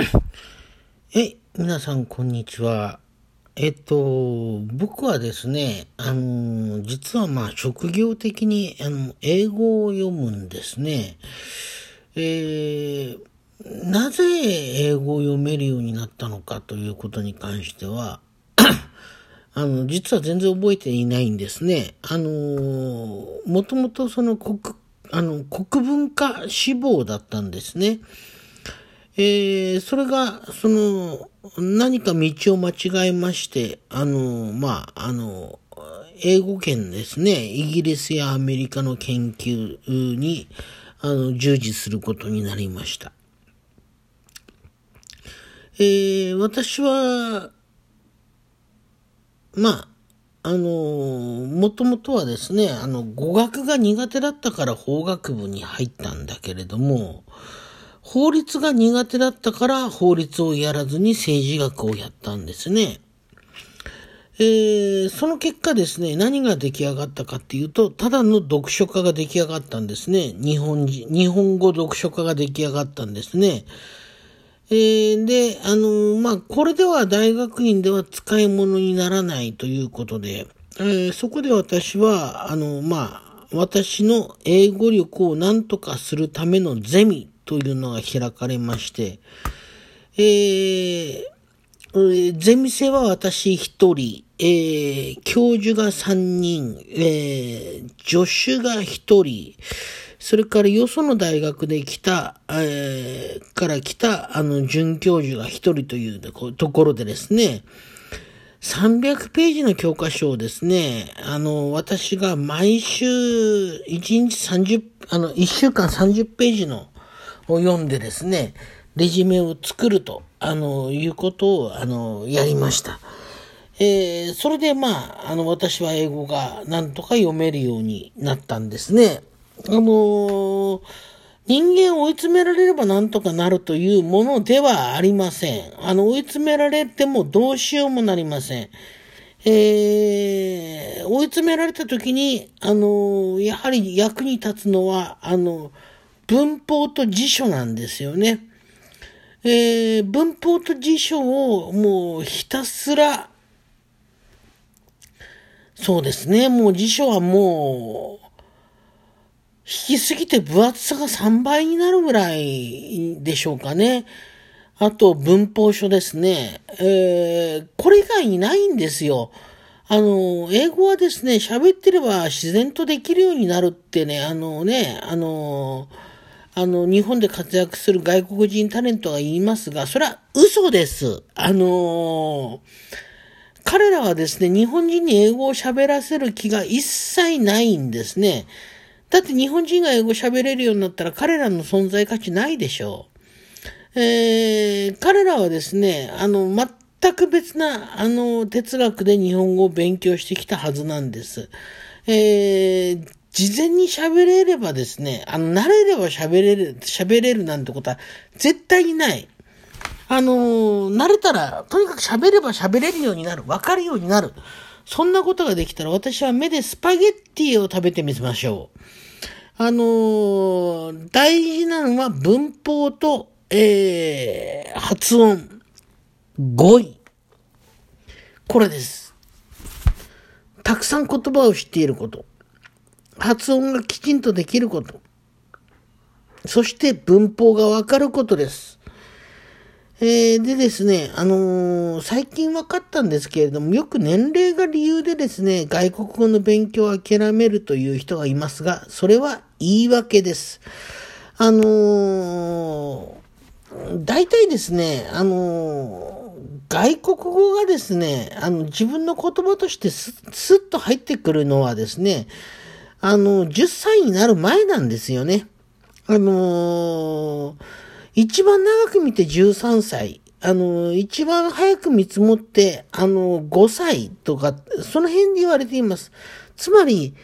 え、皆さん、こんにちは。えっと、僕はですね、あの、実はまあ、職業的に、あの、英語を読むんですね。えー、なぜ英語を読めるようになったのかということに関しては、あの、実は全然覚えていないんですね。あの、もともとその国、あの、国文化志望だったんですね。えー、それが、その、何か道を間違えまして、あの、まあ、あの、英語圏ですね、イギリスやアメリカの研究に、あの、従事することになりました。えー、私は、まあ、あの、もともとはですね、あの、語学が苦手だったから法学部に入ったんだけれども、法律が苦手だったから法律をやらずに政治学をやったんですね。えー、その結果ですね、何が出来上がったかっていうと、ただの読書家が出来上がったんですね。日本人、日本語読書家が出来上がったんですね。えー、で、あの、まあ、これでは大学院では使い物にならないということで、えー、そこで私は、あの、まあ、私の英語力を何とかするためのゼミというのが開かれまして、えー、ゼミ生は私一人、えー、教授が三人、えー、助手が一人、それからよその大学で来た、えー、から来た、あの、准教授が一人というところでですね、300ページの教科書をですね、あの、私が毎週1日30、あの、1週間30ページのを読んでですね、レジュメを作ると、あの、いうことを、あの、やりました。えー、それでまあ、あの、私は英語がなんとか読めるようになったんですね。あのー、人間を追い詰められればなんとかなるというものではありません。あの、追い詰められてもどうしようもなりません。えー、追い詰められた時に、あの、やはり役に立つのは、あの、文法と辞書なんですよね。えー、文法と辞書をもうひたすら、そうですね、もう辞書はもう、引きすぎて分厚さが3倍になるぐらいでしょうかね。あと、文法書ですね。えー、これ以外にないんですよ。あの、英語はですね、喋ってれば自然とできるようになるってね、あのね、あの、あの、日本で活躍する外国人タレントが言いますが、それは嘘です。あの彼らはですね、日本人に英語を喋らせる気が一切ないんですね。だって日本人が英語喋れるようになったら彼らの存在価値ないでしょう。えー、彼らはですね、あの、全く別な、あの、哲学で日本語を勉強してきたはずなんです。えー、事前に喋れればですね、あの、慣れれば喋れる、喋れるなんてことは絶対にない。あの慣れたら、とにかく喋れば喋れるようになる。わかるようになる。そんなことができたら私は目でスパゲッティを食べてみましょう。あの大事なのは文法と、えー、発音。語彙。これです。たくさん言葉を知っていること。発音がきちんとできること。そして文法がわかることです。えー、でですね、あのー、最近分かったんですけれども、よく年齢が理由でですね、外国語の勉強を諦めるという人がいますが、それは言い訳です。あのー、大体ですね、あの外国語がですね、あの、自分の言葉としてスッと入ってくるのはですね、あの、10歳になる前なんですよね。あのー、一番長く見て13歳。あの、一番早く見積もって、あの、5歳とか、その辺で言われています。つまり、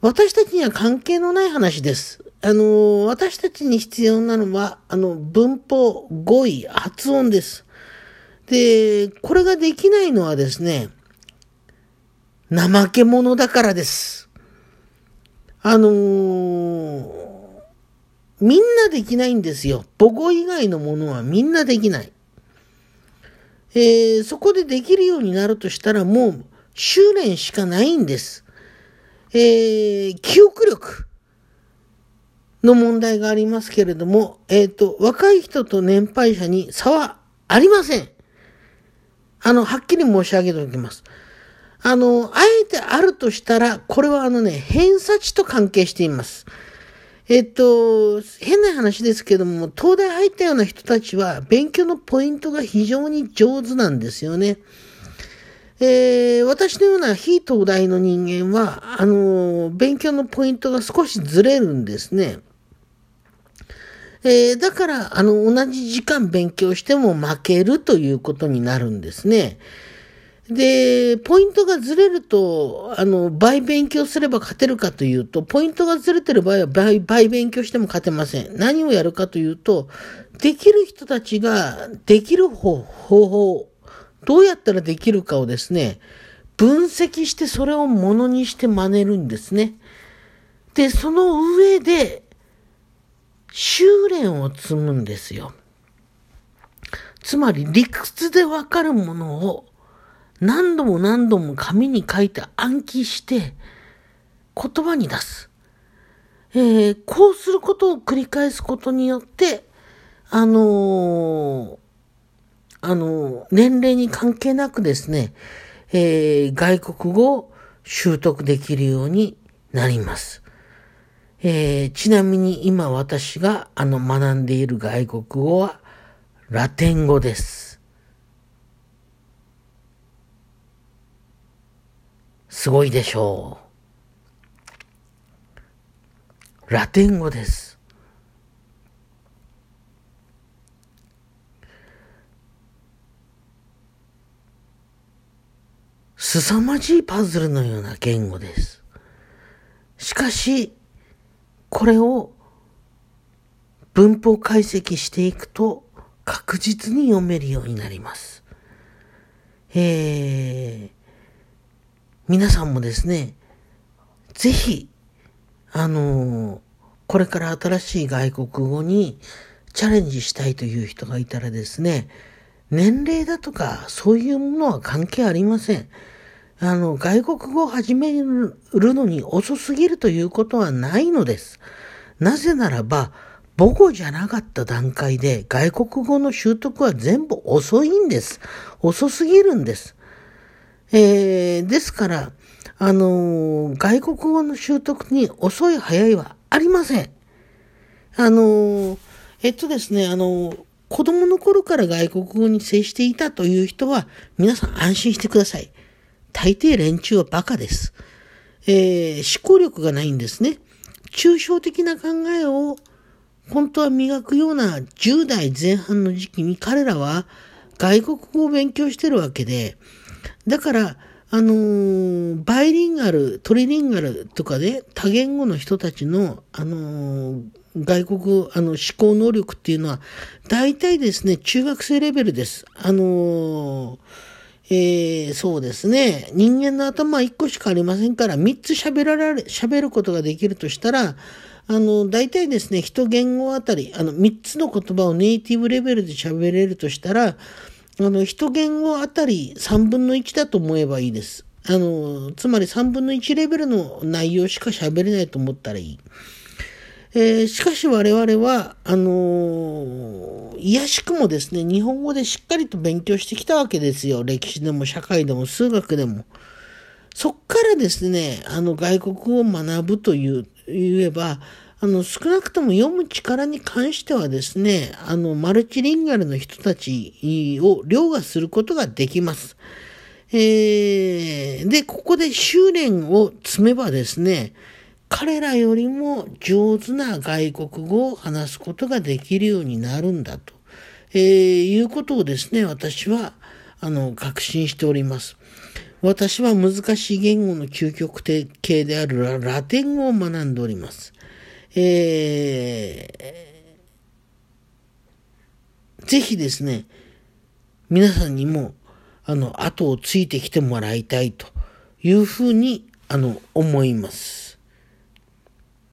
私たちには関係のない話です。あの、私たちに必要なのは、あの、文法、語彙、発音です。で、これができないのはですね、怠け者だからです。あのー、みんなできないんですよ。母語以外のものはみんなできない。えー、そこでできるようになるとしたらもう修練しかないんです。えー、記憶力の問題がありますけれども、えっ、ー、と、若い人と年配者に差はありません。あの、はっきり申し上げておきます。あの、あえてあるとしたら、これはあのね、偏差値と関係しています。えっと、変な話ですけども、東大入ったような人たちは、勉強のポイントが非常に上手なんですよね。えー、私のような非東大の人間は、あの、勉強のポイントが少しずれるんですね。えー、だから、あの、同じ時間勉強しても負けるということになるんですね。で、ポイントがずれると、あの、倍勉強すれば勝てるかというと、ポイントがずれてる場合は倍、倍勉強しても勝てません。何をやるかというと、できる人たちができる方法、どうやったらできるかをですね、分析してそれをものにして真似るんですね。で、その上で、修練を積むんですよ。つまり理屈でわかるものを何度も何度も紙に書いて暗記して言葉に出す。えー、こうすることを繰り返すことによって、あのー、あのー、年齢に関係なくですね、えー、外国語を習得できるようになります。えー、ちなみに今私があの学んでいる外国語はラテン語です。すごいでしょう。ラテン語です。凄まじいパズルのような言語です。しかし、これを文法解析していくと確実に読めるようになります。えー、皆さんもですね、ぜひ、あのー、これから新しい外国語にチャレンジしたいという人がいたらですね、年齢だとかそういうものは関係ありません。あの、外国語を始めるのに遅すぎるということはないのです。なぜならば、母語じゃなかった段階で外国語の習得は全部遅いんです。遅すぎるんです。えー、ですから、あのー、外国語の習得に遅い早いはありません。あのー、えっとですね、あの子供の頃から外国語に接していたという人は、皆さん安心してください。大抵連中はバカです。えー、思考力がないんですね。抽象的な考えを本当は磨くような10代前半の時期に彼らは外国語を勉強してるわけで、だから、あのー、バイリンガル、トリリンガルとかで多言語の人たちの、あのー、外国、あの、思考能力っていうのは、大体ですね、中学生レベルです。あのーえー、そうですね。人間の頭は1個しかありませんから、3つ喋られ、喋ることができるとしたら、あの、大体ですね、一言語あたり、あの、3つの言葉をネイティブレベルで喋れるとしたら、あの、一言語あたり3分の1だと思えばいいです。あの、つまり3分の1レベルの内容しか喋れないと思ったらいい。えー、しかし我々は、あのー、いやしくもですね、日本語でしっかりと勉強してきたわけですよ。歴史でも社会でも数学でも。そっからですね、あの外国を学ぶという、言えば、あの、少なくとも読む力に関してはですね、あの、マルチリンガルの人たちを凌駕することができます。えー、で、ここで修練を積めばですね、彼らよりも上手な外国語を話すことができるようになるんだと、えー、いうことをですね、私は、あの、確信しております。私は難しい言語の究極的系であるラテン語を学んでおります。えー、ぜひですね、皆さんにも、あの、後をついてきてもらいたいというふうに、あの、思います。